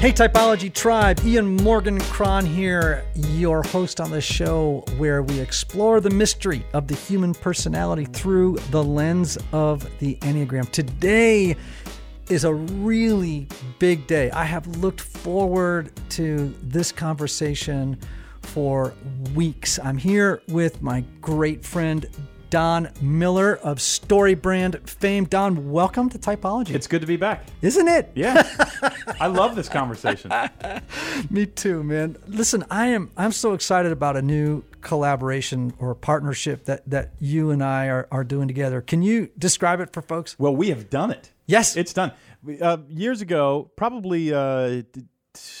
Hey, Typology Tribe, Ian Morgan Cron here, your host on the show where we explore the mystery of the human personality through the lens of the Enneagram. Today is a really big day. I have looked forward to this conversation for weeks. I'm here with my great friend, Don Miller of StoryBrand fame. Don, welcome to Typology. It's good to be back. Isn't it? Yeah. I love this conversation. Me too, man. Listen, I am I'm so excited about a new collaboration or partnership that that you and I are, are doing together. Can you describe it for folks? Well, we have done it. Yes. It's done. Uh, years ago, probably uh,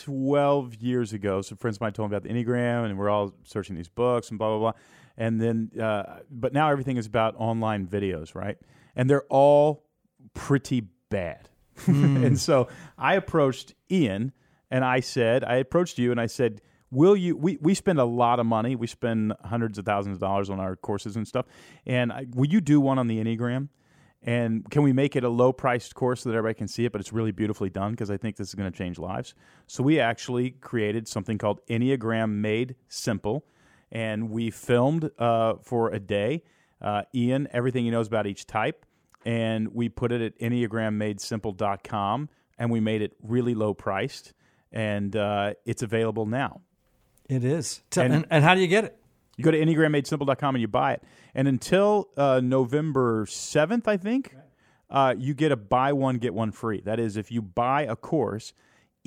12 years ago, some friends of mine told me about the Enneagram, and we're all searching these books and blah, blah, blah. And then, uh, but now everything is about online videos, right? And they're all pretty bad. and so I approached Ian and I said, I approached you and I said, Will you? We, we spend a lot of money. We spend hundreds of thousands of dollars on our courses and stuff. And I, will you do one on the Enneagram? And can we make it a low priced course so that everybody can see it, but it's really beautifully done? Because I think this is going to change lives. So we actually created something called Enneagram Made Simple. And we filmed uh, for a day. Uh, Ian, everything he knows about each type. And we put it at EnneagramMadeSimple.com and we made it really low priced. And uh, it's available now. It is. Tell- And- and, and how do you get it? You go to EnneagramMadeSimple.com and you buy it. And until uh, November 7th, I think, uh, you get a buy one, get one free. That is, if you buy a course,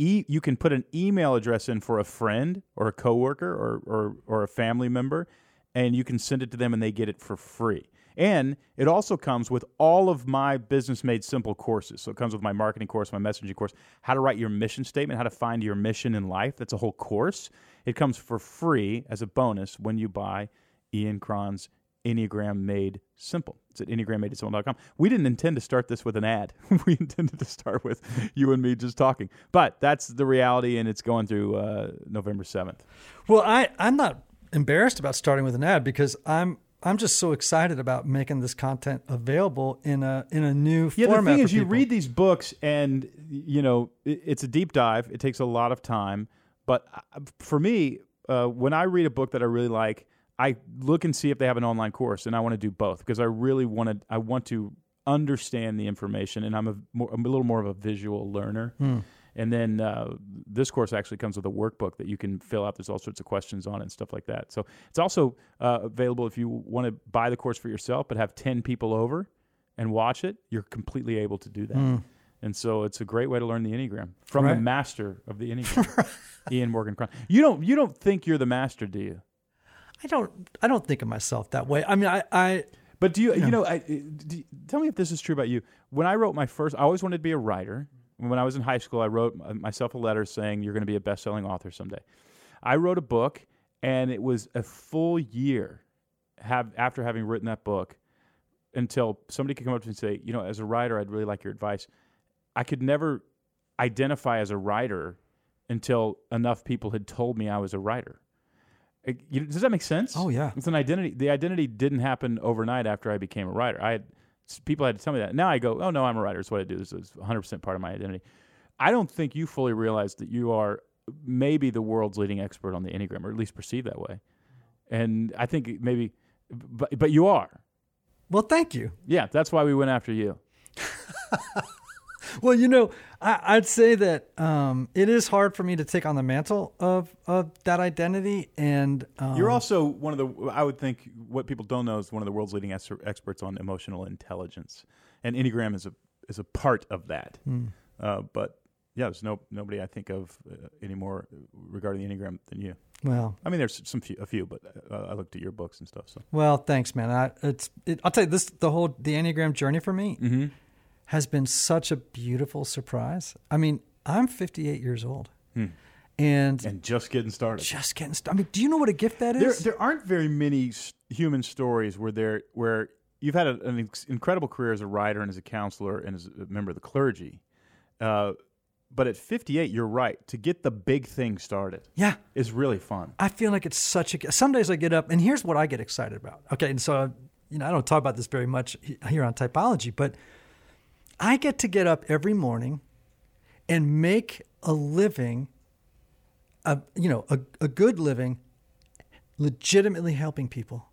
e- you can put an email address in for a friend or a coworker or, or, or a family member, and you can send it to them and they get it for free. And it also comes with all of my Business Made Simple courses. So it comes with my marketing course, my messaging course, how to write your mission statement, how to find your mission in life. That's a whole course. It comes for free as a bonus when you buy Ian Cron's Enneagram Made Simple. It's at EnneagramMadeSimple.com. We didn't intend to start this with an ad. we intended to start with you and me just talking. But that's the reality, and it's going through uh, November 7th. Well, I I'm not embarrassed about starting with an ad because I'm I'm just so excited about making this content available in a in a new Yeah, the thing is, you read these books, and you know it- it's a deep dive. It takes a lot of time, but uh, for me, uh, when I read a book that I really like, I look and see if they have an online course, and I want to do both because I really want to. I want to understand the information, and I'm a more, I'm a little more of a visual learner. And then uh, this course actually comes with a workbook that you can fill out. There's all sorts of questions on it and stuff like that. So it's also uh, available if you want to buy the course for yourself, but have ten people over and watch it. You're completely able to do that. And so it's a great way to learn the Enneagram from the master of the Enneagram, Ian Morgan Cron. You don't you don't think you're the master, do you? I don't I don't think of myself that way. I mean, I I But do you, you know, I, eh, do, tell me if this is true about you. When I wrote my first, I always wanted to be a writer. When I was in high school, I wrote uh, myself a letter saying, You're going to be a best selling author someday. I wrote a book, and it was a full year have, after having written that book until somebody could come up to me and say, You know, as a writer, I'd really like your advice. I could never identify as a writer until enough people had told me I was a writer. You- does that make sense? Oh, yeah. It's an identity. The identity didn't happen overnight after I became a writer. I had people had to tell me that. Now I go, oh no, I'm a writer. It's what I do. This is 100 percent part of my identity. I don't think you fully realize that you are maybe the world's leading expert on the enneagram, or at least perceived that way. And I think maybe, but but you are. well, thank you. Yeah, that's why we went after you. Well, you know, I, I'd say that um, it is hard for me to take on the mantle of of that identity, and um, You're also one of the. I would think what people don't know is one of the world's leading ex- experts on emotional intelligence, and enneagram is a is a part of that. Uh, but yeah, there's no nobody I think of uh, anymore regarding the enneagram than you. well, I mean, there's some few, a few, but uh, I looked at your books and stuff. So well, thanks, man. I, it's it, I'll tell you this: the whole the enneagram journey for me Mm-hmm. Has been such a beautiful surprise. I mean, I'm 58 years old, Hmm. and, and just getting started. just getting started. I mean, do you know what a gift that is? There, there aren't very many human stories where there where you've had a, an incredible career as a writer and as a counselor and as a member of the clergy. Uh, but at 58, you're right. To get the big thing started yeah, is really fun. I feel like it's such a. Some days I get up, and here's what I get excited about. Okay, and so you know I don't talk about this very much here on typology, but I get to get up every morning and make a living, a, you know, a, a good living, legitimately helping people.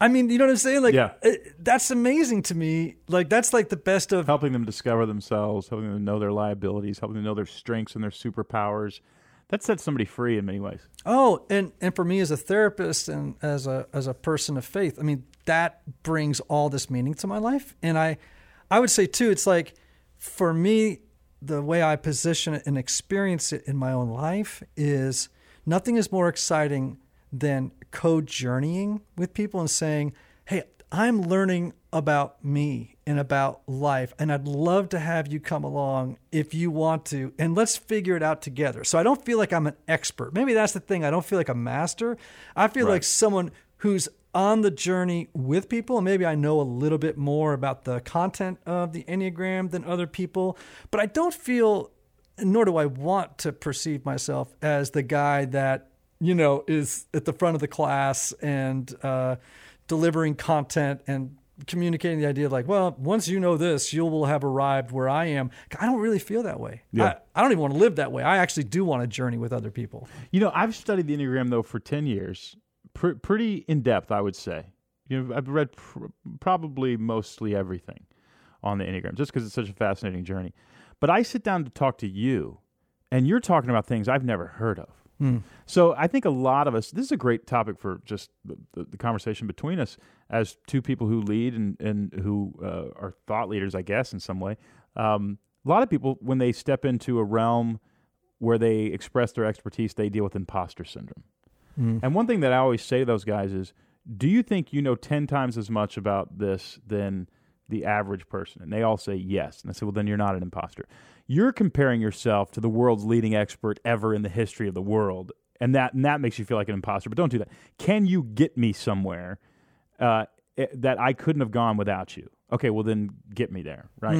I mean, you know what I'm saying? Like, Yeah. it- that's amazing to me. Like, that's like the best of helping them discover themselves, helping them know their liabilities, helping them know their strengths and their superpowers. That sets somebody free in many ways. Oh, and and for me as a therapist and as a as a person of faith, I mean that brings all this meaning to my life. And I I would say too, it's like for me, the way I position it and experience it in my own life is nothing is more exciting than co-journeying with people and saying, "Hey, I'm learning about me and about life, and I'd love to have you come along if you want to, and let's figure it out together." So I don't feel like I'm an expert. Maybe that's the thing. I don't feel like a master. I feel Right. like someone who's on the journey with people, and maybe I know a little bit more about the content of the Enneagram than other people, but I don't feel, nor do I want to perceive myself as the guy that, you know, is at the front of the class and uh, delivering content and communicating the idea of like, well, once you know this, you will have arrived where I am. I don't really feel that way. Yeah. I, I don't even want to live that way. I actually do want to journey with other people. You know, I've studied the Enneagram though for ten years, pr- pretty in depth, I would say. You know, I've read pr- probably mostly everything on the Enneagram, just because it's such a fascinating journey. But I sit down to talk to you, and you're talking about things I've never heard of. So I think a lot of us. This is a great topic for just the, the, the conversation between us as two people who lead and and who uh, are thought leaders, I guess, in some way. Um, a lot of people, when they step into a realm where they express their expertise, they deal with imposter syndrome. And one thing that I always say to those guys is, do you think you know 10 times as much about this than the average person? And they all say yes. And I say, well, then you're not an imposter. You're comparing yourself to the world's leading expert ever in the history of the world. And that, and that makes you feel like an imposter. But don't do that. Can you get me somewhere uh, eh, that I couldn't have gone without you? Okay, well, then get me there, right?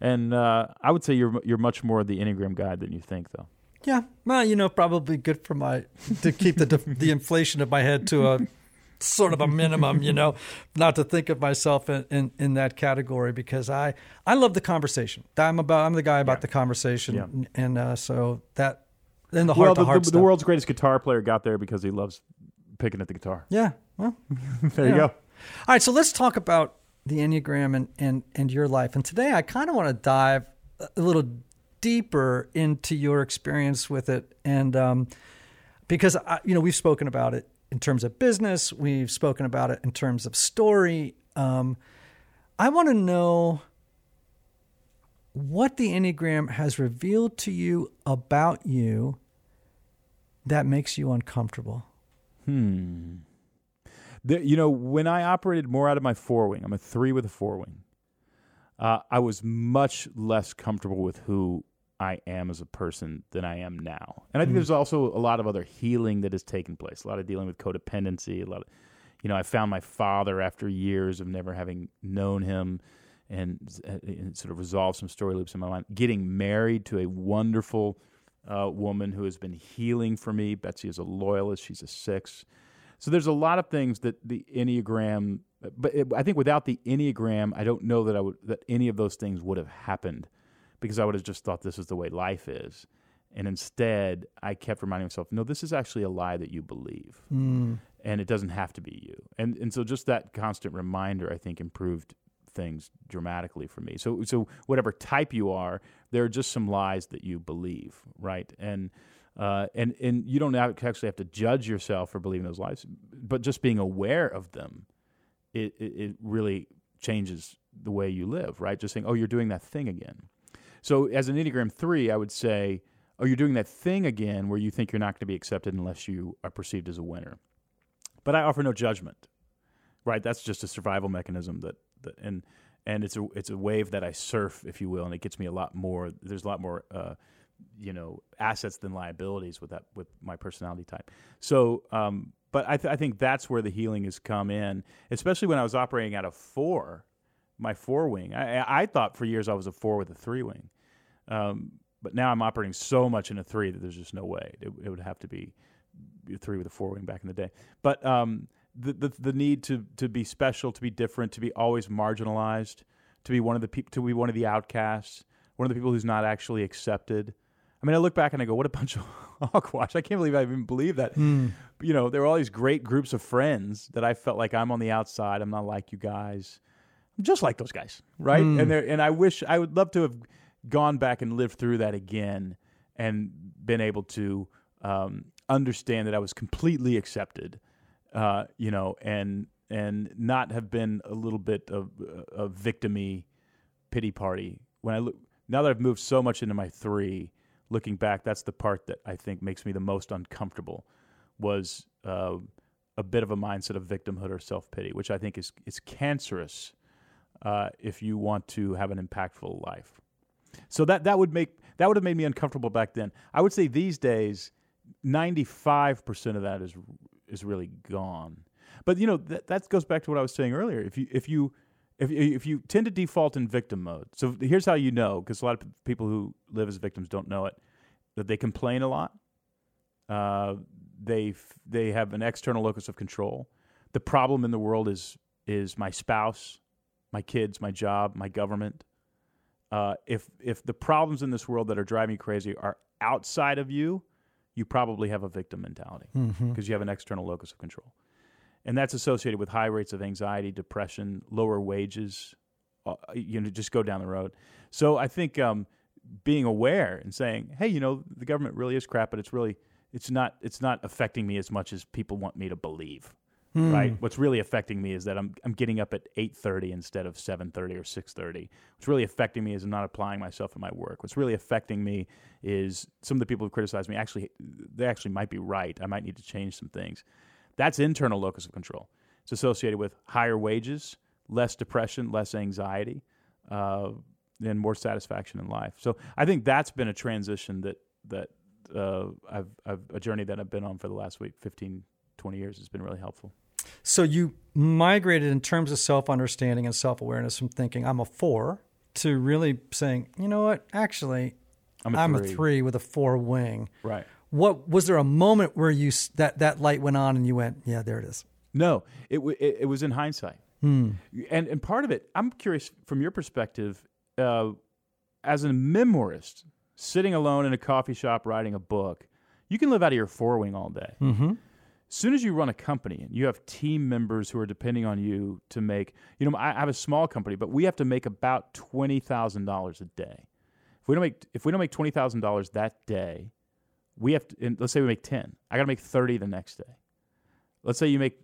And uh, I would say you're, you're much more the Enneagram guy than you think, though. Yeah, well, you know, probably good for my to keep the the inflation of my head to a sort of a minimum. You know, not to think of myself in, in, in that category because I I love the conversation. I'm about I'm the guy about the conversation, Yeah. and uh, so that in the well, heart the, to heart the, the world's greatest guitar player got there because he loves picking at the guitar. Yeah, well, There you Yeah. go. All right, so let's talk about the Enneagram and, and, and your life. And today I kind of want to dive a little deeper into your experience with it. And um, because, I, you know, we've spoken about it in terms of business, we've spoken about it in terms of story. Um, I want to know what the Enneagram has revealed to you about you that makes you uncomfortable. Hmm. The, you know, when I operated more out of my four wing, I'm a three with a four wing. Uh, I was much less comfortable with who I am as a person than I am now. And I think hmm. there's also a lot of other healing that has taken place. A lot of dealing with codependency. A lot of, you know, I found my father after years of never having known him, and, uh, uh, and sort of resolved some story loops in my mind. Getting married to a wonderful uh, woman who has been healing for me. Betsy is a loyalist. She's a six. So there's a lot of things that the Enneagram, but it, I think without the Enneagram, I don't know that I would that any of those things would have happened because I would have just thought this is the way life is. And instead, I kept reminding myself, no, this is actually a lie that you believe. And it doesn't have to be you. And and so just that constant reminder, I think, improved things dramatically for me. So so whatever type you are, there are just some lies that you believe, right? And uh, and and you don't have, actually have to judge yourself for believing those lies, but just being aware of them, it, it it really changes the way you live, right? Just saying, oh, you're doing that thing again. So as an Enneagram three, I would say, oh, you're doing that thing again where you think you're not going to be accepted unless you are perceived as a winner. But I offer no judgment, right? That's just a survival mechanism that, that and and it's a it's a wave that I surf, if you will, and it gets me a lot more. There's a lot more, uh, you know, assets than liabilities with that with my personality type. So, um, but I, th- I think that's where the healing has come in, especially when I was operating out of four, my four wing. I- I thought for years I was a four with a three wing, um, but now I'm operating so much in a three that there's just no way it, it would have to be a three with a four wing back in the day. But um, the, the the need to to be special, to be different, to be always marginalized, to be one of the people, to be one of the outcasts, one of the people who's not actually accepted. I mean, I look back and I go, what a bunch of hogwash. I can't believe I even believe that. Hmm. You know, there were all these great groups of friends that I felt like I'm on the outside. I'm not like you guys. I'm just like those guys, right? Hmm. And there, and I wish I would love to have gone back and lived through that again and been able to um, understand that I was completely accepted, uh, you know, and and not have been a little bit of a victimy pity party. When I look now that I've moved so much into my three, looking back, that's the part that I think makes me the most uncomfortable. Was uh, a bit of a mindset of victimhood or self pity, which I think is is cancerous uh, if you want to have an impactful life. So that that would make that would have made me uncomfortable back then. I would say these days, ninety five percent of that is is really gone. But you know that that goes back to what I was saying earlier. If you if you if if you tend to default in victim mode, so here's how you know because a lot of people who live as victims don't know it that they complain a lot. Uh, they they have an external locus of control. The problem in the world is is my spouse, my kids, my job, my government. Uh, if if the problems in this world that are driving you crazy are outside of you, you probably have a victim mentality because you have an external locus of control, and that's associated with high rates of anxiety, depression, lower wages. Uh, you know, just go down the road. So I think um, being aware and saying, "Hey, you know, the government really is crap, but it's really it's not it's not affecting me as much as people want me to believe." Right. What's really affecting me is that I'm I'm getting up at eight thirty instead of seven thirty or six thirty. What's really affecting me is I'm not applying myself in my work. What's really affecting me is some of the people who criticize me actually they actually might be right. I might need to change some things. That's internal locus of control. It's associated with higher wages, less depression, less anxiety, uh, and more satisfaction in life. So I think that's been a transition that that uh, I've, I've a journey that I've been on for the last week, 15, 20 years. has been really helpful. So you migrated in terms of self understanding and self awareness from thinking I'm a four to really saying, you know what, actually, I'm a I'm three. a three with a four wing. Right. What was there a moment where you that that light went on and you went, yeah, there it is. No, it, w- it it was in hindsight, and and part of it, I'm curious from your perspective, uh, as a memoirist, sitting alone in a coffee shop writing a book, you can live out of your four wing all day. Mm-hmm. As soon as you run a company and you have team members who are depending on you to make, you know, I have a small company, but we have to make about twenty thousand dollars a day. If we don't make if we don't make twenty thousand dollars that day, we have to. And let's say we make ten, I got to make thirty the next day. Let's say you make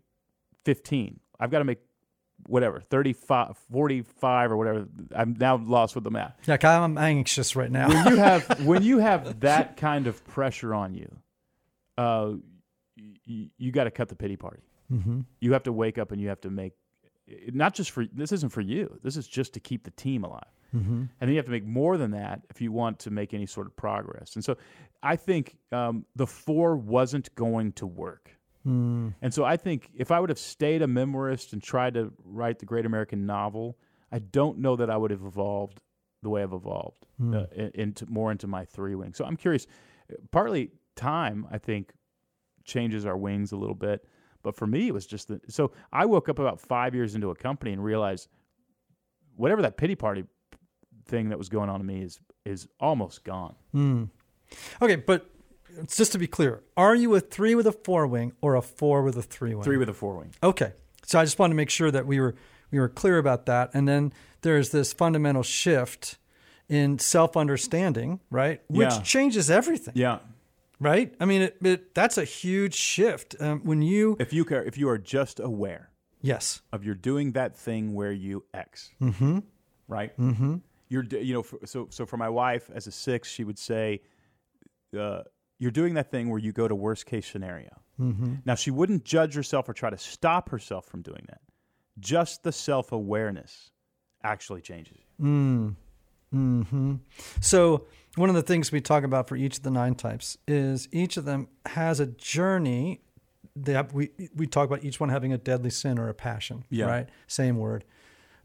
15. I've got to make whatever, 35, 45 or whatever. I'm now lost with the math. Yeah, I'm anxious right now. When you have when you have that kind of pressure on you, uh, you, you got to cut the pity party. mm-hmm. You have to wake up and you have to make not just for this isn't for you. This is just to keep the team alive. Mm-hmm. And then you have to make more than that if you want to make any sort of progress. And so I think um, the four wasn't going to work. Mm. And so I think if I would have stayed a memoirist and tried to write the great American novel, I don't know that I would have evolved the way I've evolved uh, into more into my three wings. So I'm curious. Partly time, I think, changes our wings a little bit. But for me, it was just that. So I woke up about five years into a company and realized whatever that pity party thing that was going on to me is is almost gone. Mm. Okay, but just to be clear, are you a three with a four wing or a four with a three wing? Three with a four wing. Okay. So I just wanted to make sure that we were we were clear about that. And then there's this fundamental shift in self understanding, right? Which Yeah. changes everything, Yeah. Right? I mean, it, it, that's a huge shift um, when you If you care, if you are just aware yes, of you're doing that thing where you X, mm-hmm. right? Mm-hmm. You're, you know, so so for my wife as a six, she would say, uh, "You're doing that thing where you go to worst case scenario." Mm-hmm. Now she wouldn't judge herself or try to stop herself from doing that. Just the self awareness actually changes you. Mm. hmm So one of the things we talk about for each of the nine types is each of them has a journey. Have, we we talk about each one having a deadly sin or a passion. Yeah. Right. Same word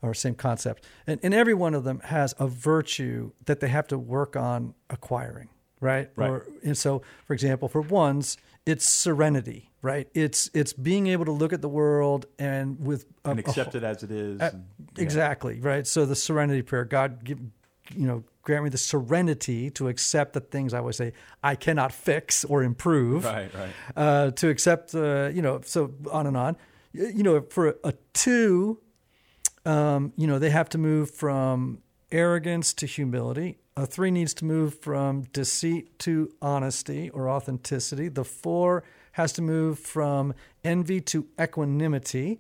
or same concept. And, and every one of them has a virtue that they have to work on acquiring. Right. Right. Or and so, for example, for ones, it's serenity. Right. It's it's being able to look at the world and with a, and a accept it as it is. uh, and- yeah. Exactly right. So the Serenity Prayer, God give you know, grant me the serenity to accept the things I would say I cannot fix or improve. Right, right. Uh, to accept, uh, you know, so on and on. You know, for a, two, um, you know, they have to move from arrogance to humility. A three needs to move from deceit to honesty or authenticity. The four has to move from envy to equanimity.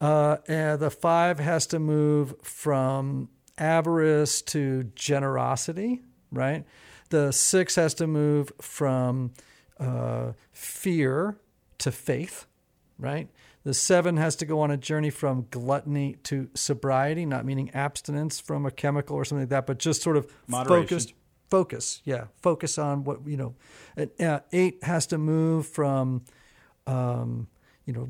Uh, and the five has to move from avarice to generosity, right? The six has to move from uh, fear to faith, right? The seven has to go on a journey from gluttony to sobriety, not meaning abstinence from a chemical or something like that, but just sort of Moderation. focused. Focus, yeah, focus on what you know. And, uh, eight has to move from, um, you know,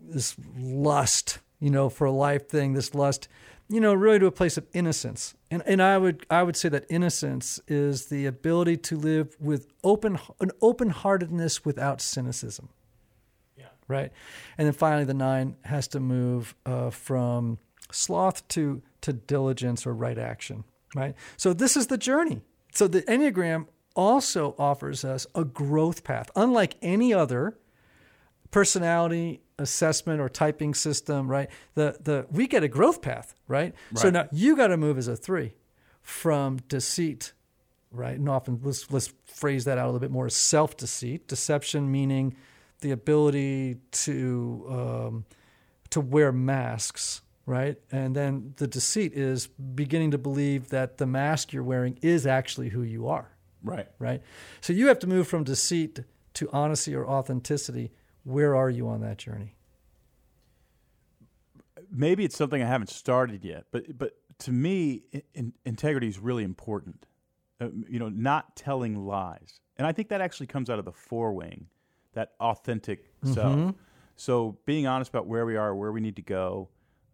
this lust, you know, for a life thing, this lust, you know, really to a place of innocence. And and I would I would say that innocence is the ability to live with open an open heartedness without cynicism. Yeah. Right. And then finally the nine has to move uh, from sloth to to diligence or right action. Right. So this is the journey. So the Enneagram also offers us a growth path, unlike any other personality assessment or typing system, right? The the we get a growth path, right? So now you got to move as a three from deceit, right? And often let's let's phrase that out a little bit more: self deceit, deception, meaning the ability to um, to wear masks, right? And then the deceit is beginning to believe that the mask you're wearing is actually who you are Right. right? So you have to move from deceit to honesty or authenticity. Where are you on that journey? maybe it's something I haven't started yet, but but to me, in, in, integrity is really important. Uh, you know, not telling lies, and I think that actually comes out of the four wing, that authentic self. So being honest about where we are, where we need to go,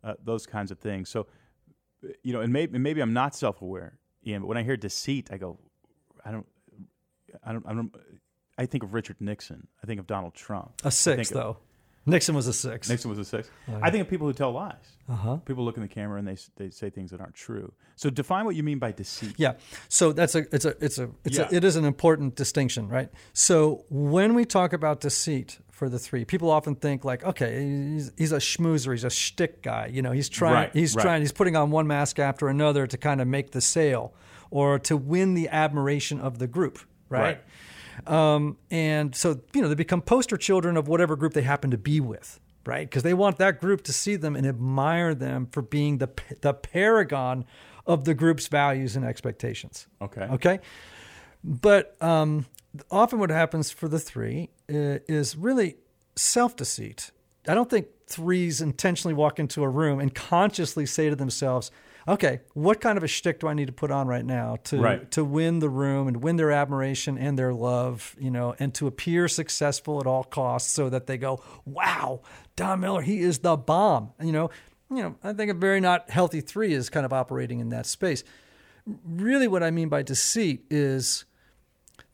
uh, those kinds of things. So, you know, and maybe maybe I'm not self aware, Ian. But when I hear deceit, I go, I don't, I don't, I don't. I think of Richard Nixon. I think of Donald Trump. A six, think of- though. Nixon was a six. Nixon was a six. Oh, I think of people who tell lies. Uh huh. People look in the camera and they they say things that aren't true. So define what you mean by deceit. Yeah. So that's a it's a it's a it's Yeah. a it is an important distinction, right? So when we talk about deceit for the three, people often think like, okay, he's, he's a schmoozer, he's a shtick guy. You know, he's trying Right, he's right. trying he's putting on one mask after another to kind of make the sale or to win the admiration of the group, right? Um, and so, you know, they become poster children of whatever group they happen to be with, right? Because they want that group to see them and admire them for being the, the paragon of the group's values and expectations. Okay. Okay. But um, often what happens for the three uh, is really self deceit. I don't think threes intentionally walk into a room and consciously say to themselves, okay, what kind of a shtick do I need to put on right now to, Right. to win the room and win their admiration and their love, you know, and to appear successful at all costs so that they go, wow, Don Miller, he is the bomb. You know, you know, I think a very not healthy three is kind of operating in that space really what I mean by deceit is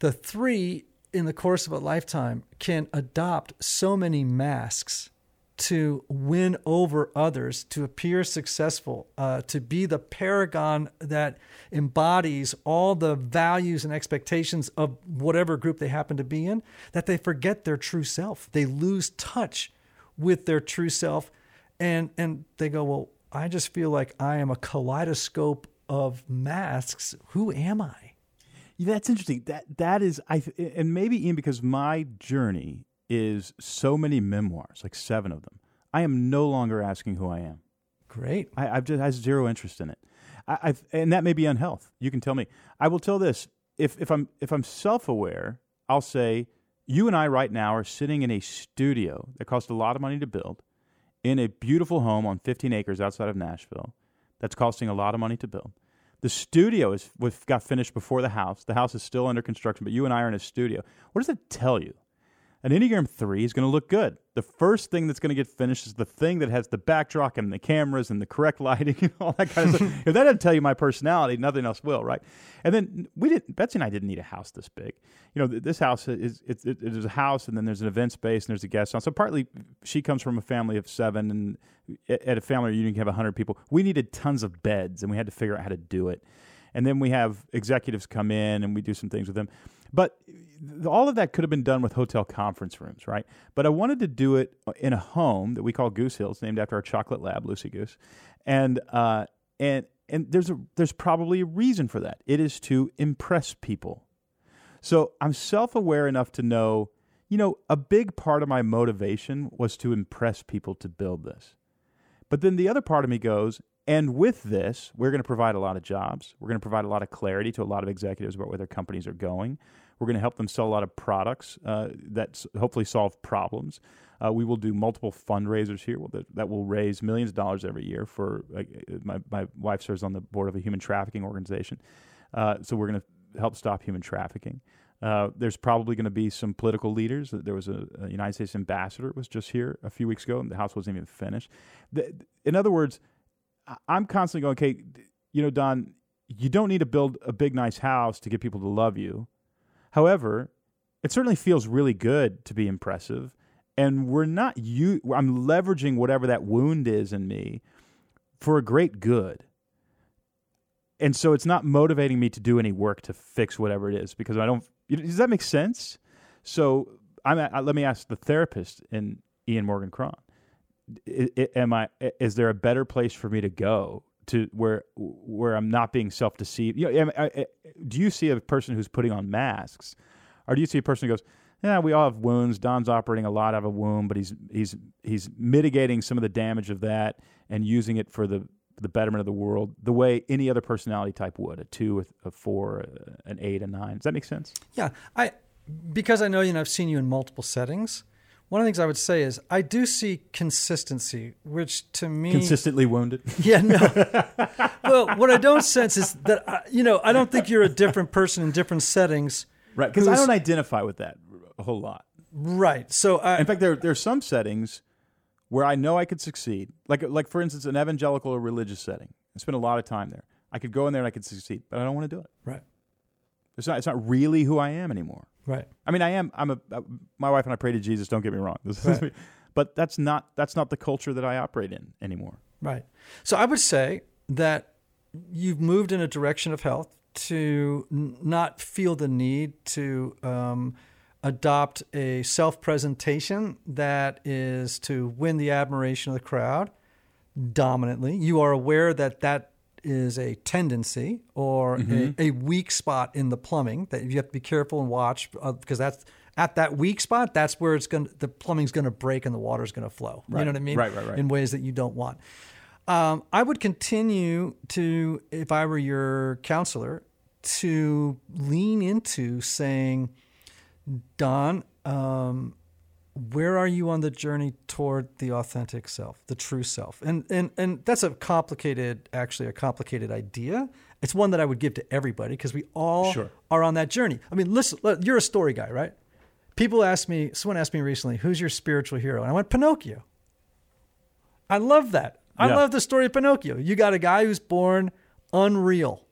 the three in the course of a lifetime can adopt so many masks to win over others, to appear successful, uh, to be the paragon that embodies all the values and expectations of whatever group they happen to be in, that they forget their true self. They lose touch with their true self and and they go, Well, I just feel like I am a kaleidoscope of masks. Who am I? Yeah, that's interesting. That that is I and maybe Ian because my journey is so many memoirs, like seven of them. I am no longer asking who I am. Great. I, I've just I have zero interest in it. I, I've, and that may be unhealth. You can tell me. I will tell this: if if I'm if I'm self aware, I'll say you and I right now are sitting in a studio that cost a lot of money to build, in a beautiful home on 15 acres outside of Nashville, that's costing a lot of money to build. The studio is got finished before the house. The house is still under construction, but you and I are in a studio. What does that tell you? An Enneagram 3 is going to look good. The first thing that's going to get finished is the thing that has the backdrop and the cameras and the correct lighting and all that kind of stuff. If that doesn't tell you my personality, nothing else will, right? And then we didn't, Betsy and I didn't need a house this big. You know, this house is, it, it, it is a house and then there's an event space and there's a guest house. So partly she comes from a family of seven and at a family reunion you can have 100 people. We needed tons of beds and we had to figure out how to do it. And then we have executives come in and we do some things with them. But all of that could have been done with hotel conference rooms, right? But I wanted to do it in a home that we call Goose Hills, named after our chocolate lab, Lucy Goose, and uh, and and there's a there's probably a reason for that. It is to impress people. So I'm self-aware enough to know, you know, a big part of my motivation was to impress people to build this. But then the other part of me goes, and with this, we're going to provide a lot of jobs. We're going to provide a lot of clarity to a lot of executives about where their companies are going. We're going to help them sell a lot of products uh, that hopefully solve problems. Uh, we will do multiple fundraisers here that, that, will raise millions of dollars every year for uh, my, my wife serves on the board of a human trafficking organization. Uh, so we're going to help stop human trafficking. Uh, there's probably going to be some political leaders. There was a, a, United States ambassador was just here a few weeks ago, and the house wasn't even finished. The, in other words, I'm constantly going, okay, you know, Don, you don't need to build a big, nice house to get people to love you. However, it certainly feels really good to be impressive. And we're not you I'm leveraging whatever that wound is in me for a great good. And so it's not motivating me to do any work to fix whatever it is because I don't does that make sense? So I'm let me ask the therapist in Ian Morgan Cron. Am I is there a better place for me to go to where where I'm not being self deceived. You know, I, do you see a person who's putting on masks, or do you see a person who goes, "Yeah, we all have wounds. Don's operating a lot out of a wound, but he's he's he's mitigating some of the damage of that and using it for the the betterment of the world, the way any other personality type would, a two, a four, an eight, a nine. Does that make sense? Yeah, I because I know you know I've seen you in multiple settings one of the things I would say is I do see consistency, which to me consistently wounded. Yeah, no. well, what I don't sense is that I, you know I don't think you're a different person in different settings. Right, because I don't identify with that a whole lot. Right. So, I, in fact, there there are some settings where I know I could succeed. Like like for instance, an evangelical or religious setting. I spend a lot of time there. I could go in there and I could succeed, but I don't want to do it. Right. It's not. It's not really who I am anymore. Right. I mean, I am. I'm a. Uh, my wife and I pray to Jesus. Don't get me wrong. Right. but that's not. That's not the culture that I operate in anymore. Right. So I would say that you've moved in a direction of health to n- not feel the need to um, adopt a self presentation that is to win the admiration of the crowd dominantly. You are aware that that is a tendency or mm-hmm. a, a, weak spot in the plumbing that you have to be careful and watch uh, because that's at that weak spot. That's where it's going. The plumbing's going to break and the water's going to flow. Right. You know what I mean? Right, right, right. In ways that you don't want. Um, I would continue to, if I were your counselor, to lean into saying, Don, um, where are you on the journey toward the authentic self, the true self? And and and that's a complicated, actually a complicated idea. It's one that I would give to everybody because we all sure. are on that journey. I mean, listen, you're a story guy, right? People ask me, someone asked me recently, who's your spiritual hero? And I went, Pinocchio. I love that. I yeah. love the story of Pinocchio. You got a guy who's born unreal.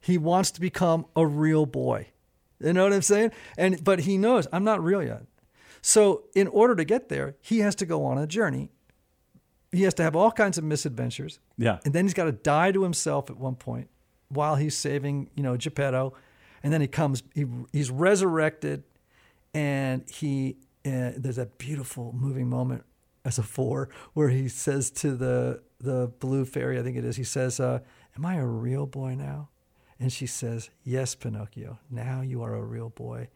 He wants to become a real boy. You know what I'm saying? And but he knows I'm not real yet. So, in order to get there, he has to go on a journey. He has to have all kinds of misadventures. Yeah. And then he's got to die to himself at one point while he's saving, you know, Geppetto. And then he comes, he, he's resurrected, and he, uh, there's a beautiful moving moment as a four where he says to the, the blue fairy, I think it is, he says, uh, Am I a real boy now? And she says, Yes, Pinocchio, now you are a real boy.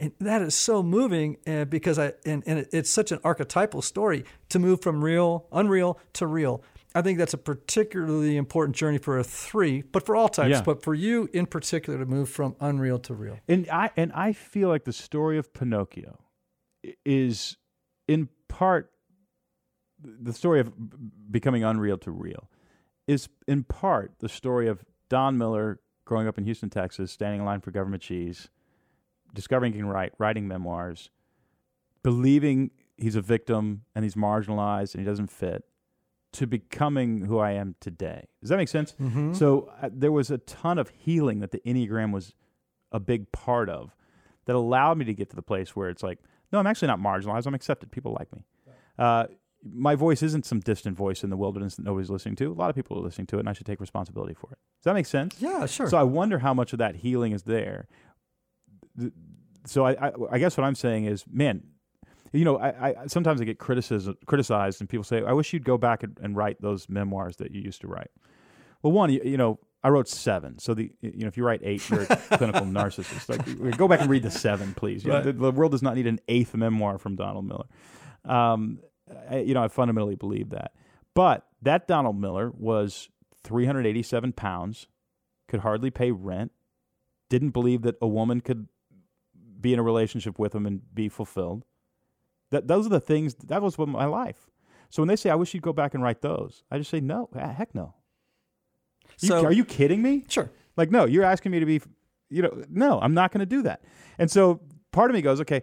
And that is so moving uh, because I and, and it's such an archetypal story to move from real, unreal to real. I think that's a particularly important journey for a three, but for all types, yeah. but for you in particular to move from unreal to real. And I and I feel like the story of Pinocchio is in part the story of becoming unreal to real is in part the story of Don Miller growing up in Houston, Texas, standing in line for government cheese discovering he can write, writing memoirs, believing he's a victim and he's marginalized and he doesn't fit to becoming who I am today. Does that make sense? Mm-hmm. So uh, there was a ton of healing that the Enneagram was a big part of that allowed me to get to the place where it's like, no, I'm actually not marginalized. I'm accepted. People like me. Uh, my voice isn't some distant voice in the wilderness that nobody's listening to. A lot of people are listening to it, and I should take responsibility for it. Does that make sense? Yeah, sure. So I wonder how much of that healing is there. So I, I, I guess what I'm saying is, man, you know, I, I sometimes I get criticism, criticized, and people say, "I wish you'd go back and, and write those memoirs that you used to write." Well, one, you, you know, I wrote seven. So the you know, if you write eight, you're a clinical narcissist. Like, go back and read the seven, please. You know, the, the world does not need an eighth memoir from Donald Miller. Um, I, you know, I fundamentally believe that. But that Donald Miller was 387 pounds, could hardly pay rent, didn't believe that a woman could be in a relationship with him and be fulfilled. That those are the things. That was what my life. So when they say, "I wish you'd go back and write those," I just say, "No, heck no." You- So- are you kidding me? sure. Like, no, you're asking me to be, you know, no, I'm not going to do that. And so part of me goes, okay,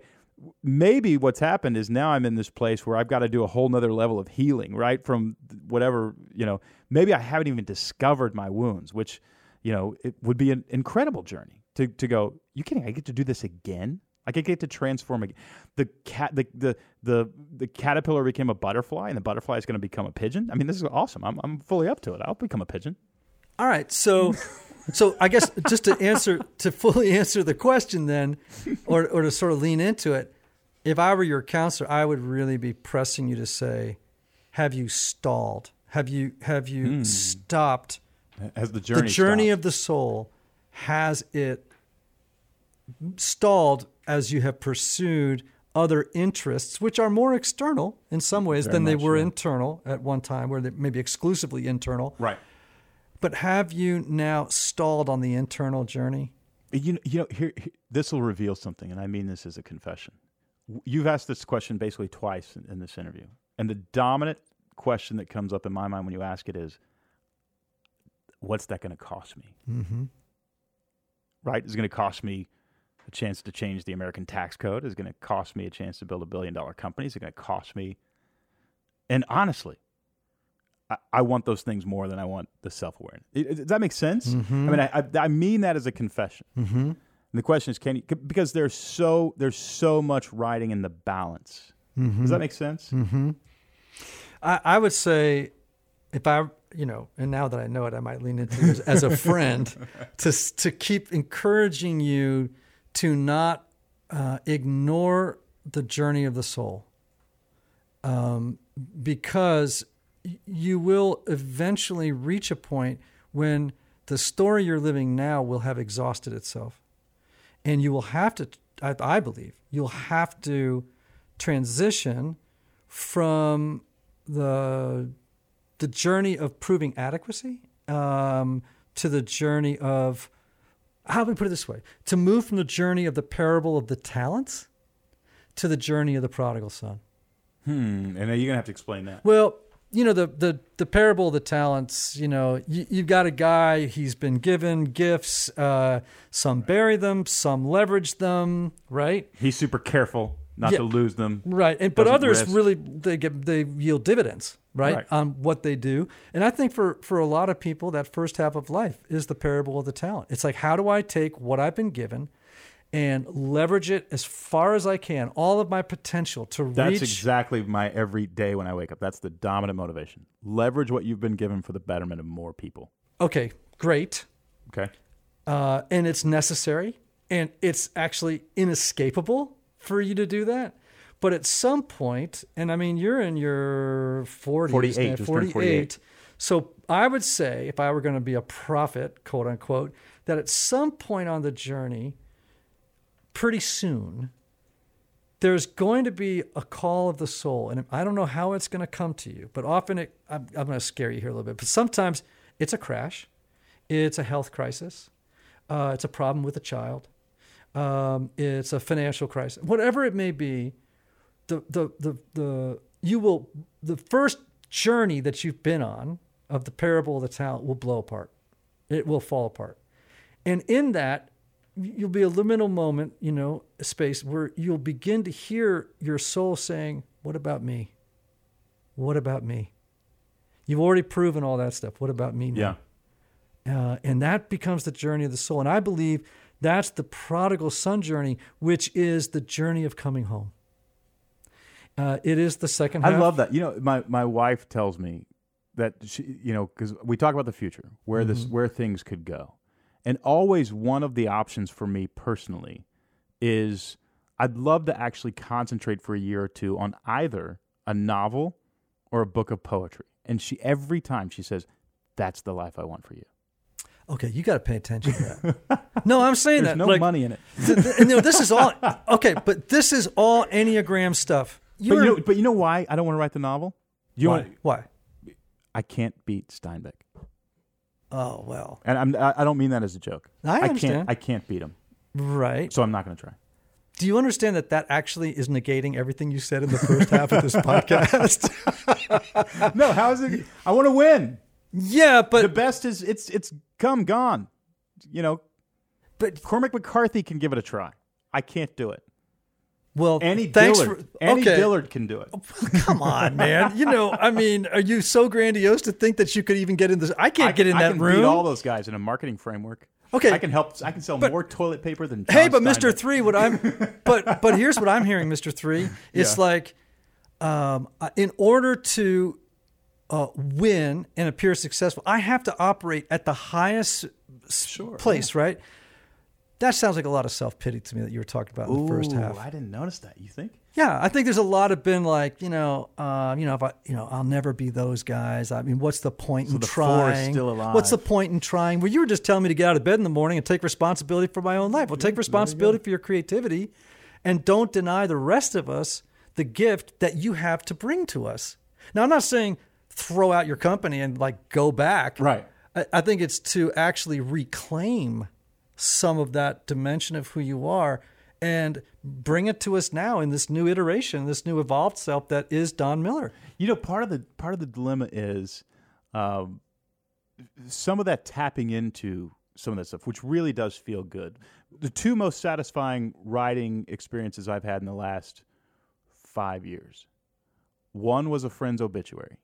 maybe what's happened is now I'm in this place where I've got to do a whole nother level of healing, right? From whatever, you know, maybe I haven't even discovered my wounds, which, you know, it would be an incredible journey to, to go, you kidding? I get to do this again? Like I get to transform again. The cat, the, the, the, the caterpillar became a butterfly and the butterfly is going to become a pigeon. I mean, this is awesome. I'm, I'm fully up to it. I'll become a pigeon. All right, so so I guess just to answer to fully answer the question then or or to sort of lean into it, if I were your counselor, I would really be pressing you to say, have you stalled? Have you have you hmm. stopped As the journey the journey stopped. of the soul has it stalled as you have pursued other interests which are more external in some ways Very than they were yeah. internal at one time where they maybe exclusively internal right. but have you now stalled on the internal journey You know, you know here, here this will reveal something, and I mean this as a confession. You've asked this question basically twice in, in this interview, and the dominant question that comes up in my mind when you ask it is, "What's that going to cost me?" mm-hmm. Right? Is going to cost me a chance to change the American tax code? Is going to cost me a chance to build a billion dollar company? Is it going to cost me? And honestly, I, I want those things more than I want the self awareness. Does that make sense? I mean, I, I, I mean that as a confession. Mm-hmm. And the question is, can you? Because there's so there's so much riding in the balance. Does that make sense? Mm-hmm. I, I would say if I you know and now that I know it I might lean into it as a friend to to keep encouraging you to not uh, ignore the journey of the soul. Um, because you will eventually reach a point when the story you're living now will have exhausted itself. And you will have to I, I believe you'll have to transition from the the journey of proving adequacy um, to the journey of how do we put it this way to move from the journey of the parable of the talents to the journey of the prodigal son Hmm. And you're gonna have to explain that. well, you know the the the parable of the talents. You know, you, you've got a guy. He's been given gifts. Uh, some bury them, some leverage them. Right, He's super careful not Yeah. to lose them. right. And but others risk. really they get they yield dividends. Right, Right. on what they do. And I think for for a lot of people, that first half of life is the parable of the talent. It's like how do I take what I've been given. And leverage it as far as I can, all of my potential to reach That's exactly my every day when I wake up. That's the dominant motivation. Leverage what you've been given for the betterment of more people. okay, great. Okay. uh, and it's necessary and it's actually inescapable for you to do that. But at some point, and I mean, you're in your 40s, 48, now, just turned 48. So I would say, if I were going to be a prophet, quote unquote, that at some point on the journey, pretty soon, there's going to be a call of the soul. And I don't know how it's going to come to you, but often it, I'm, I'm going to scare you here a little bit. But sometimes it's a crash, it's a health crisis, uh, it's a problem with a child, um, it's a financial crisis, whatever it may be. The, the, the, the, you will, the first journey that you've been on of the parable of the talent will blow apart. It will fall apart. And in that, you'll be a liminal moment, you know, a space where you'll begin to hear your soul saying, What about me? What about me? You've already proven all that stuff. What about me now? Yeah. Uh, and that becomes the journey of the soul. And I believe that's the prodigal son journey, which is the journey of coming home. Uh, it is the second half. I love that. You know, my, my wife tells me that she, you know, because we talk about the future, where this Mm-hmm. where things could go, and always one of the options for me personally is I'd love to actually concentrate for a year or two on either a novel or a book of poetry. And she every time she says, "That's the life I want for you." Okay, you got to pay attention to that. no, I'm saying There's that. no like, money in it. th- th- and, you know, this is all okay, but this is all Enneagram stuff. But You're, you know, but you know why I don't want to write the novel? You why? why? I can't beat Steinbeck, Oh well, and I'm I I don't mean that as a joke. I understand. can't I can't beat him, right. so I'm not going to try. Do you understand that that actually is negating everything you said in the first half of this podcast? No, how is it? I want to win. yeah, but the best is it's it's come gone. You know, but Cormac McCarthy can give it a try. I can't do it. well, Annie thanks Dillard, for Annie okay. Dillard can do it. Come on, man. You know, I mean, are you so grandiose to think that you could even get in this? I can't I, get in I that can room. beat all those guys in a marketing framework. Okay. I can help. I can sell But- more toilet paper than. John hey, but Mr. Three, what I'm, but but here's what I'm hearing, Mr. Three. It's Yeah. like, um, in order to uh, win and appear successful, I have to operate at the highest Sure, place, right? That sounds like a lot of self pity to me that you were talking about in the first half. I didn't notice that. You think? Yeah, I think there's a lot of been like, you know, uh, you know, if I, you know, I'll never be those guys. I mean, what's the point in the trying? still alive. What's the point in trying? Well, you were just telling me to get out of bed in the morning and take responsibility for my own life. Well, take responsibility for your creativity, and don't deny the rest of us the gift that you have to bring to us. Now, I'm not saying throw out your company and like go back. Right. I, I think it's to actually reclaim some of that dimension of who you are and bring it to us now in this new iteration, this new evolved self that is Don Miller. You know, part of the part of the dilemma is um, some of that tapping into some of that stuff, which really does feel good. The two most satisfying writing experiences I've had in the last five years. One was a friend's obituary,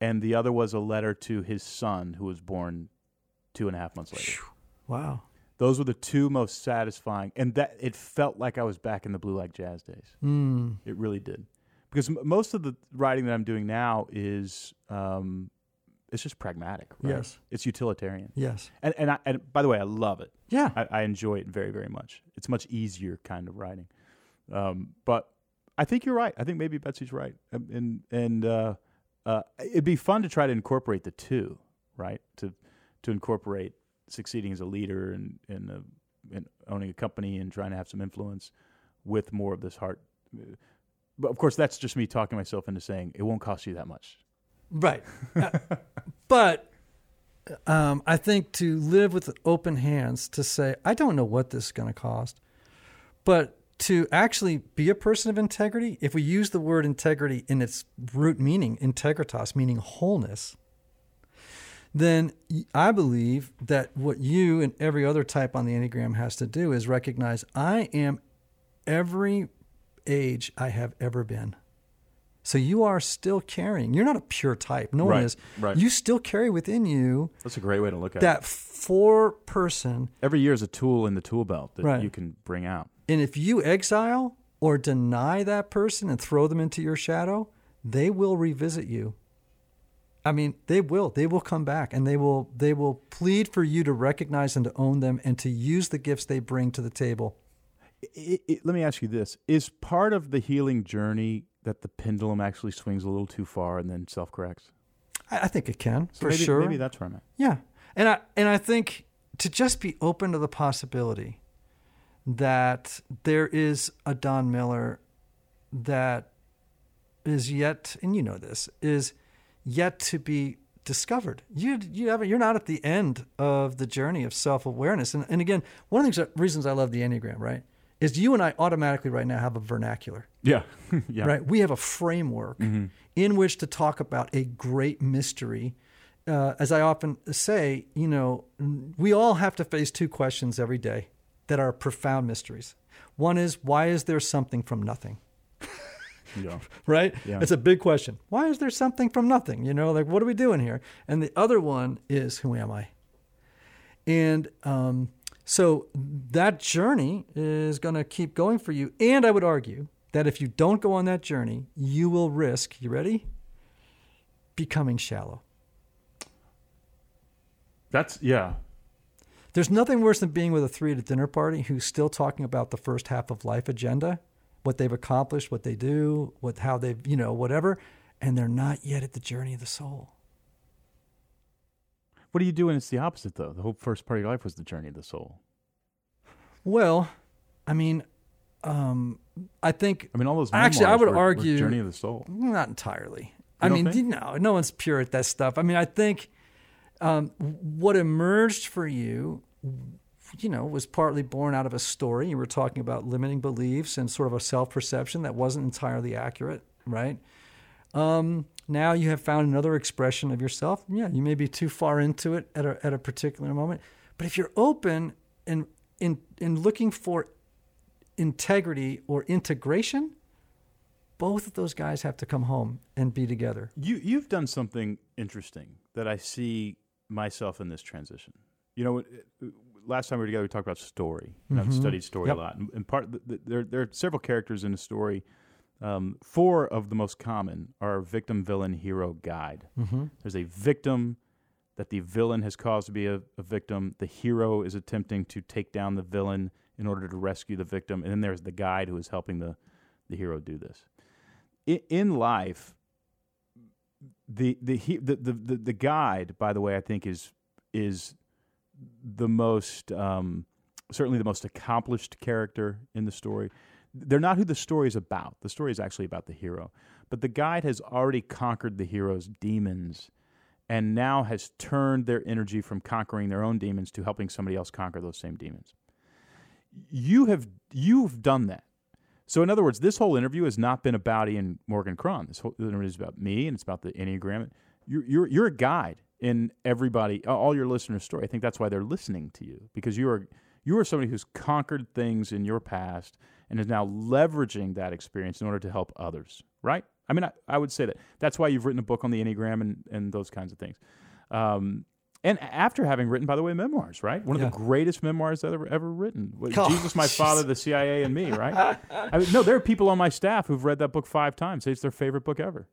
and the other was a letter to his son who was born two and a half months later. Wow. Those were the two most satisfying, and that it felt like I was back in the Blue Like Jazz days. Mm. It really did, because m- most of the writing that I'm doing now is um, it's just pragmatic. Right? Yes. it's utilitarian, Yes. and and, I, and by the way, I love it. Yeah. I, I enjoy it very very much. It's much easier kind of writing, um, but I think you're right. I think maybe Betsy's right, Um, and and uh, uh, it'd be fun to try to incorporate the two, right? To to incorporate succeeding as a leader and and, uh, and owning a company and trying to have some influence with more of this heart. But of course, that's just me talking myself into saying it won't cost you that much. Right. Uh, but um, I think to live with open hands, to say, I don't know what this is going to cost, but to actually be a person of integrity, if we use the word integrity in its root meaning, integritas, meaning wholeness, then I believe that what you and every other type on the Enneagram has to do is recognize I am every age I have ever been. So you are still carrying. You're not a pure type. No one is. right. You still carry within you That's a great way to look at it. that four person. Every year is a tool in the tool belt that Right. you can bring out. And if you exile or deny that person and throw them into your shadow, they will revisit you. I mean, they will. They will come back and they will they will plead for you to recognize and to own them and to use the gifts they bring to the table. It, it, let me ask you this: Is part of the healing journey that the pendulum actually swings a little too far and then self corrects? I, I think it can So for maybe, sure. Maybe that's where I'm at. Yeah. And I and I think to just be open to the possibility that there is a Don Miller that is yet and you know this is yet to be discovered. You you haven't you're not at the end of the journey of self-awareness. And and again, one of the things reasons I love the Enneagram, right? Is you and I automatically right now have a vernacular Yeah, yeah. right? We have a framework in which to talk about a great mystery. Uh, as I often say, you know, we all have to face two questions every day. that are profound mysteries. One is why is there something from nothing? Yeah. right? Yeah. It's a big question. Why is there something from nothing? You know, like what are we doing here? And the other one is who am I? And um, so that journey is going to keep going for you. And I would argue that if you don't go on that journey, you will risk, you ready? Becoming shallow. That's yeah. There's nothing worse than being with a three at a dinner party who's still talking about the first half of life agenda, what they've accomplished, what they do, what how they've, you know, whatever, and they're not yet at the journey of the soul. What do you do when it's the opposite though? The whole first part of your life was the journey of the soul. Well, I mean, um, I think I mean, all those Actually, I would were- were argue- journey of the soul. not entirely. I mean, think? no, no one's pure at that stuff. I mean, I think um, what emerged for you, you know, was partly born out of a story. You were talking about limiting beliefs and sort of a self perception that wasn't entirely accurate, right? Um, now you have found another expression of yourself. Yeah, you may be too far into it at a, at a particular moment, but if you're open and in in looking for integrity or integration, both of those guys have to come home and be together. You you've done something interesting that I see myself in this transition. You know, last time we were together, we talked about story. And I've mm-hmm. studied story Yep. a lot, and, part the, the, there there are several characters in a story. Um, four of the most common are victim, villain, hero, guide. There's a victim that the villain has caused to be a, a victim. The hero is attempting to take down the villain in order to rescue the victim, and then there's the guide who is helping the the hero do this. In, in life, the the, he, the the the the guide, by the way, I think is is the most um, certainly the most accomplished character in the story. They're not who the story is about. The story is actually about the hero, but the guide has already conquered the hero's demons, and now has turned their energy from conquering their own demons to helping somebody else conquer those same demons. You have you've done that. So, in other words, this whole interview has not been about Ian Morgan Cron. This whole interview is about me, and it's about the Enneagram. You're, you're, you're a guide in everybody, all your listeners' story. I think that's why they're listening to you because you are you are somebody who's conquered things in your past and is now leveraging that experience in order to help others. Right? I mean, I, I would say that that's why you've written a book on the Enneagram and, and those kinds of things. Um, and after having written, by the way, memoirs, right? One of Yeah. the greatest memoirs ever, ever written. Oh, Jesus, my jeez. father, the CIA, and me, right? I mean, no, there are people on my staff who've read that book five times. It's their favorite book ever.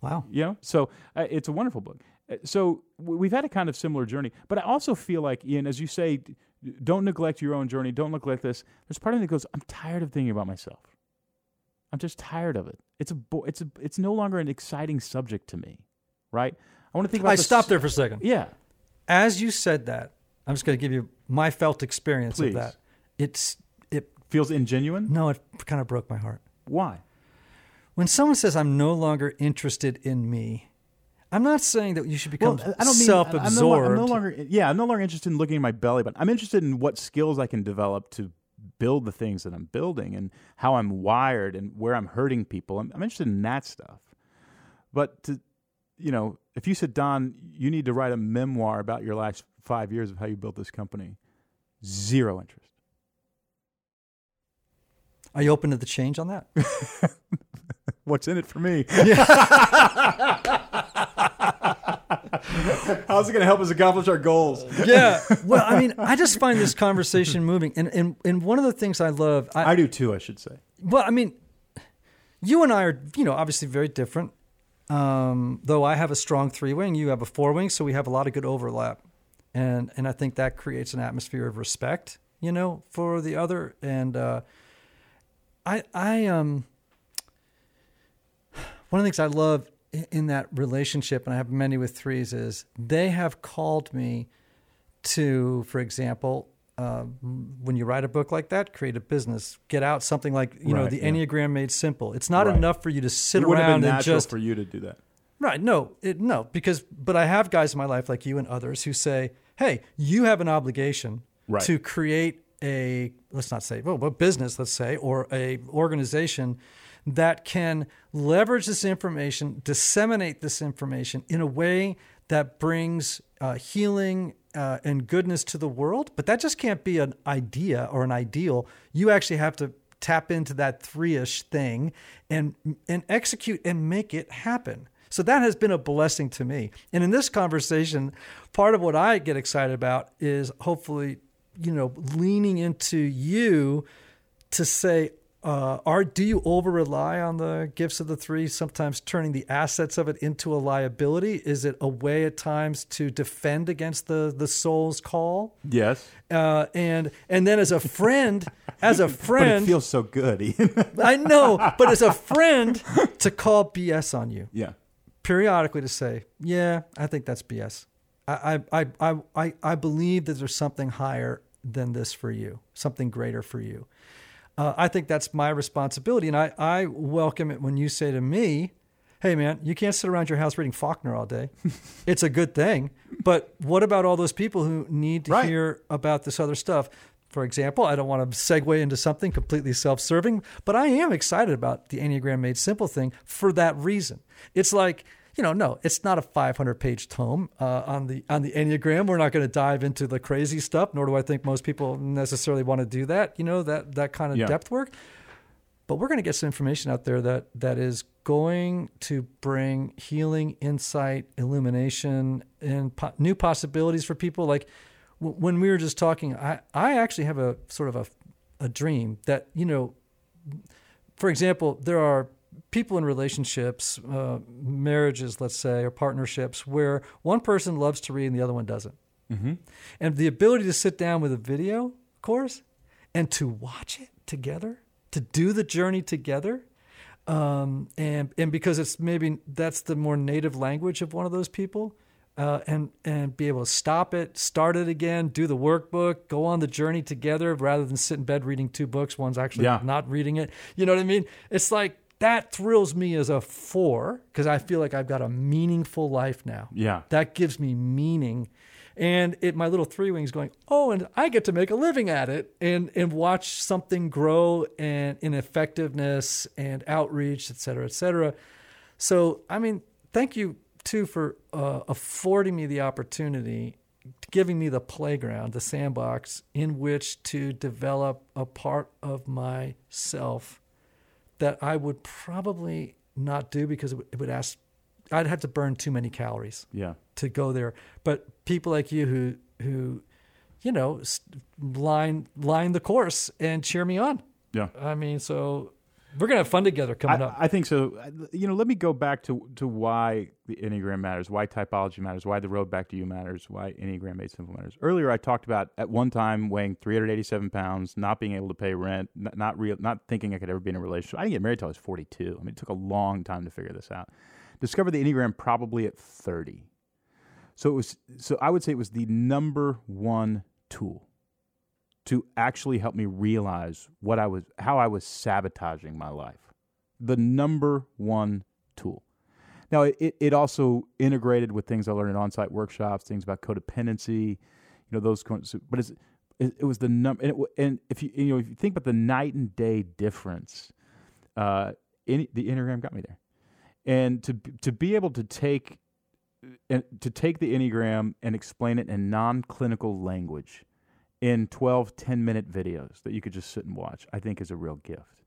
Wow. You know, so uh, it's a wonderful book. Uh, So we've had a kind of similar journey, but I also feel like Ian, as you say, don't neglect your own journey. Don't neglect this. There's part of me that goes, I'm tired of thinking about myself. I'm just tired of it. It's a, bo- it's a, it's no longer an exciting subject to me, right? I want to think about. I the stopped there for a second. Yeah, As you said that, I'm just going to give you my felt experience Please. of that. It's it feels ingenuine. no, it kind of broke my heart. Why? When someone says I'm no longer interested in me, I'm not saying that you should become I don't mean self-absorbed. I'm no, I'm no longer. Yeah, I'm no longer interested in looking at my belly button. I'm interested in what skills I can develop to build the things that I'm building and how I'm wired and where I'm hurting people. I'm, I'm interested in that stuff. But to, you know, if you said Don, you need to write a memoir about your last five years of how you built this company, zero interest. Are you open to the change on that? What's in it for me? How's it going to help us accomplish our goals? yeah. Well, I mean, I just find this conversation moving, and and and one of the things I love, I, I do too. I should say. well, I mean, you and I are, you know, obviously very different. Um, though I have a strong three wing, you have a four wing, so we have a lot of good overlap, and and I think that creates an atmosphere of respect, you know, for the other. And uh, I I um one of the things I love in that relationship, and I have many with threes, is they have called me to, for example, uh, when you write a book like that, create a business, get out something like you know Right, the yeah. Enneagram made simple. It's not Right. enough for you to sit It around been and just for you to do that. right. No, it, no, because but I have guys in my life like you and others who say, "Hey, you have an obligation Right. to create a let's not say well, a business, let's say, or a organization." That can leverage this information, disseminate this information in a way that brings uh, healing uh, and goodness to the world, but that just can't be an idea or an ideal. You actually have to tap into that three-ish thing and and execute and make it happen. So that has been a blessing to me. And in this conversation, part of what I get excited about is hopefully, you know, leaning into you to say, uh, are do you over rely on the gifts of the three? Sometimes turning the assets of it into a liability. Is it a way at times to defend against the the soul's call? Yes. Uh, and and then as a friend, as a But friend, it feels so good. Ian. I know, but as a friend, to call BS on you yeah. periodically to say, yeah, I think that's BS. I, I, I, I, I believe that there's something higher than this for you, something greater for you. Uh, I think that's my responsibility. And I, I welcome it when you say to me, hey, man, you can't sit around your house reading Faulkner all day. it's a good thing. But what about all those people who need to Right. hear about this other stuff? For example, I don't want to segue into something completely self serving, but I am excited about the Enneagram Made Simple thing for that reason. It's like, you know, no, it's not a 500 page tome uh, on the on the Enneagram. We're not going to dive into the crazy stuff, nor do I think most people necessarily want to do that. You know, that that kind of Yeah. depth work. But we're going to get some information out there that that is going to bring healing, insight, illumination, and po- new possibilities for people. Like w- when we were just talking, I I actually have a sort of a a dream that you know for example, there are people in relationships, uh, marriages, let's say, or partnerships where one person loves to read and the other one doesn't. Mm-hmm. And the ability to sit down with a video course and to watch it together, to do the journey together, um, and and because it's maybe that's the more native language of one of those people, uh, and and be able to stop it, start it again, do the workbook, go on the journey together, rather than sit in bed reading two books. One's actually Yeah. not reading it. You know what I mean? It's like that thrills me as a four because I feel like I've got a meaningful life now. Yeah. that gives me meaning. And it my little three wings going oh and i get to make a living at it and and watch something grow and in effectiveness and outreach et cetera et cetera. So i mean thank you too for uh, affording me the opportunity giving me the playground the sandbox in which to develop a part of myself that i would probably not do because it would, it would ask i'd have to burn too many calories Yeah. to go there. But people like you who who you know line line the course and cheer me on. Yeah. I mean, so we're gonna have fun together coming I, up. I think so. You know, let me go back to to why the Enneagram matters, why typology matters, why the road back to you matters, why Enneagram made simple matters. Earlier, I talked about at one time weighing 387 pounds, not being able to pay rent, not not, real, not thinking I could ever be in a relationship. I didn't get married till I was 42. I mean, it took a long time to figure this out. Discovered the Enneagram probably at 30. So it was. So I would say it was the number one tool to actually help me realize what I was, how I was sabotaging my life. The number one tool. Now, it, it also integrated with things I learned in on-site workshops, things about codependency, you know, those. kinds of- But it's, it, it was the number, and, and if you you know if you think about the night and day difference, uh, the enneagram got me there, and to to be able to take and to take the enneagram and explain it in non-clinical language in 12 10 minute videos that you could just sit and watch i think is a real gift.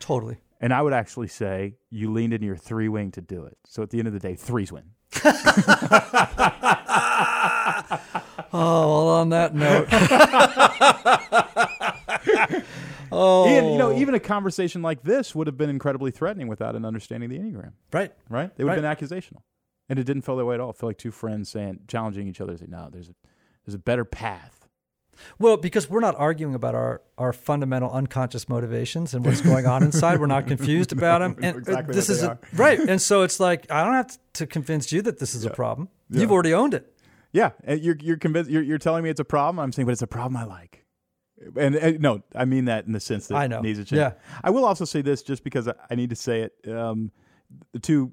Totally. and i would actually say you leaned into your three wing to do it. So at the end of the day threes win. Oh, well, on that note. oh, and you know oh. even a conversation like this would have been incredibly threatening without an understanding of the enneagram. Right. right? It would have been accusational. And it didn't feel that way at all. It felt like two friends saying challenging each other saying no there's a there's a better path Well, because we're not arguing about our, our fundamental unconscious motivations and what's going on inside. We're not confused about them. And uh, Exactly this is they a, are. right. And so it's like I don't have to convince you that this is a problem. Yeah. You've already owned it. Yeah, and you're you're convinced. You're, you're telling me it's a problem. I'm saying, but it's a problem I like. And, and no, I mean that in the sense that I know. it needs a change. Yeah. I will also say this, just because I, I need to say it. Um, the two,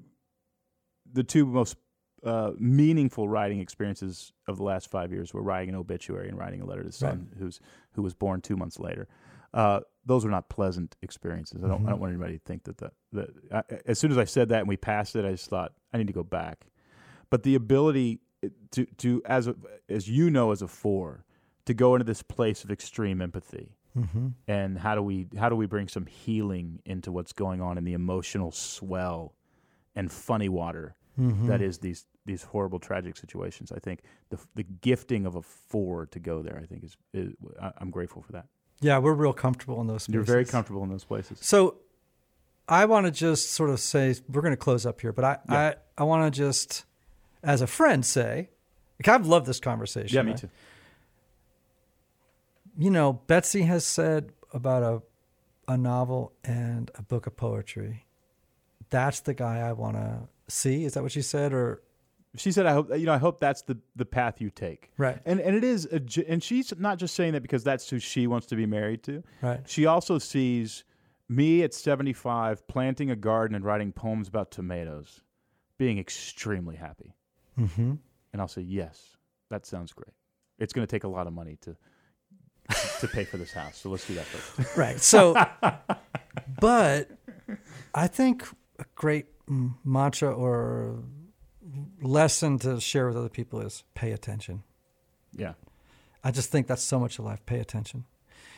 the two most uh, meaningful writing experiences of the last five years were writing an obituary and writing a letter to the son who's who was born two months later. Uh, those were not pleasant experiences. I don't. I don't want anybody to think that that, that I, as soon as I said that and we passed it, I just thought I need to go back. But the ability to to as a, as you know as a four to go into this place of extreme empathy. Mm-hmm. And how do we how do we bring some healing into what's going on in the emotional swell and funny water Mm-hmm. that is these these horrible tragic situations? I think the the gifting of a four to go there, I think is, is I- I'm grateful for that. Yeah, we're real comfortable in those spaces. You're very comfortable in those places. So I want to just sort of say we're going to close up here, but I Yeah. I, I want to just as a friend say, like I've loved this conversation. Yeah, me right? too. You know, Betsy has said about a a novel and a book of poetry. That's the guy I want to see. Is that what you said or She said, "I hope you know. I hope that's the the path you take." right? And and it is, a, and she's not just saying that because that's who she wants to be married to. Right. She also sees me at 75 planting a garden and writing poems about tomatoes, being extremely happy. Mm-hmm. And I'll say, yes, that sounds great. It's going to take a lot of money to to pay for this house, so let's do that first. Right. So, but I think a great mantra or lesson to share with other people is pay attention. yeah, I just think that's so much of life. Pay attention.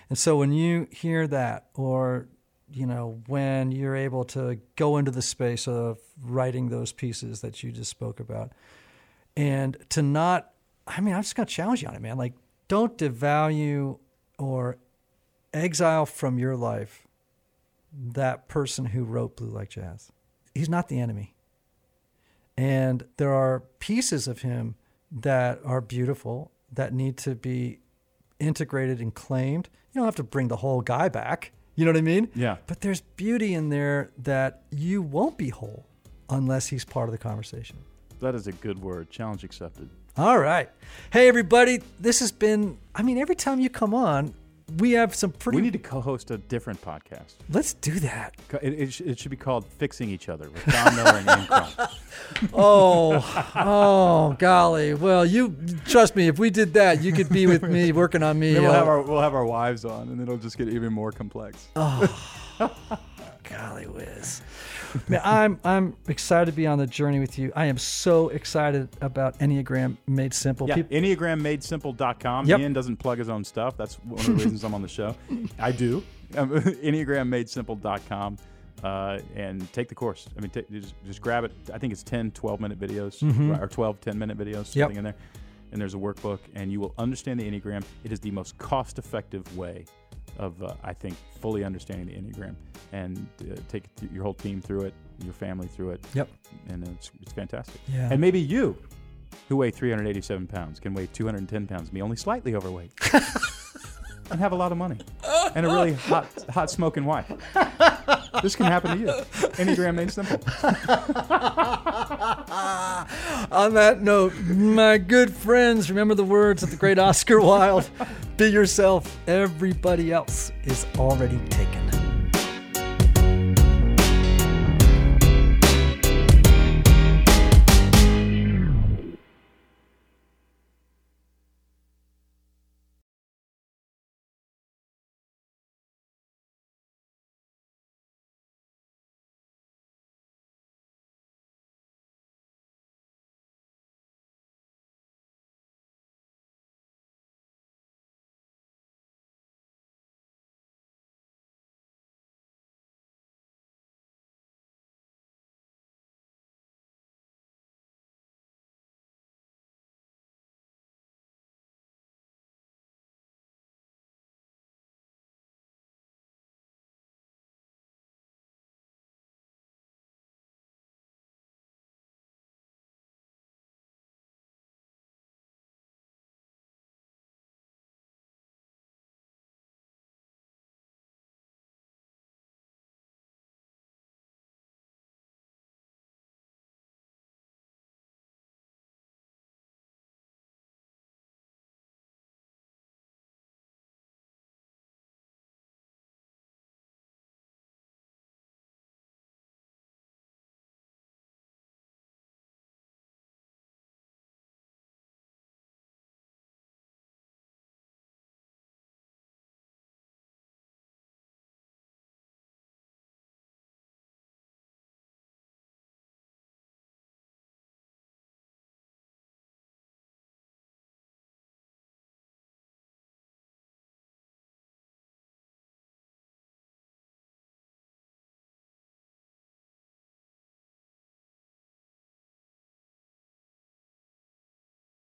And so when you hear that, or you know, when you're able to go into the space of writing those pieces that you just spoke about, and to not, I mean, I'm just gonna challenge you on it, man. Like, don't devalue or exile from your life that person who wrote Blue Like Jazz. He's not the enemy. And there are pieces of him that are beautiful that need to be integrated and claimed. You don't have to bring the whole guy back. You know what I mean? yeah. But there's beauty in there that you won't be whole unless he's part of the conversation. That is a good word. Challenge accepted. All right. Hey, everybody. This has been, I mean, every time you come on, we have some pretty. We need to co-host a different podcast. Let's do that. Co- It, it, sh- it should be called "Fixing Each Other" with Don Miller and Ian. Oh, oh, golly. Well, you trust me. If we did that, you could be with me working on me. Then we'll have our we'll have our wives on, and it'll just get even more complex. Oh golly whiz. Man, I'm I'm excited to be on the journey with you. I am so excited about Enneagram Made Simple. Yeah, Peop- EnneagramMadeSimple.com. Yep. Ian doesn't plug his own stuff. That's one of the reasons I'm on the show. I do. Um, EnneagramMadeSimple.com. Uh, and take the course. I mean, ta just, just grab it. I think it's 10, 12 minute videos Mhm. or 12, 10 minute videos, Yep. something in there. And there's a workbook, and you will understand the Enneagram. It is the most cost effective way of, uh, I think, fully understanding the Enneagram and uh, take th- your whole team through it, your family through it. Yep. And it's, it's fantastic. yeah. And maybe you, who weigh 387 pounds, can weigh 210 pounds, be only slightly overweight, and have a lot of money and a really hot, hot smoking wife. This can happen to you. Enneagram made simple. on that note, my good friends, remember the words of the great Oscar Wilde: "Be yourself. Everybody else is already taken."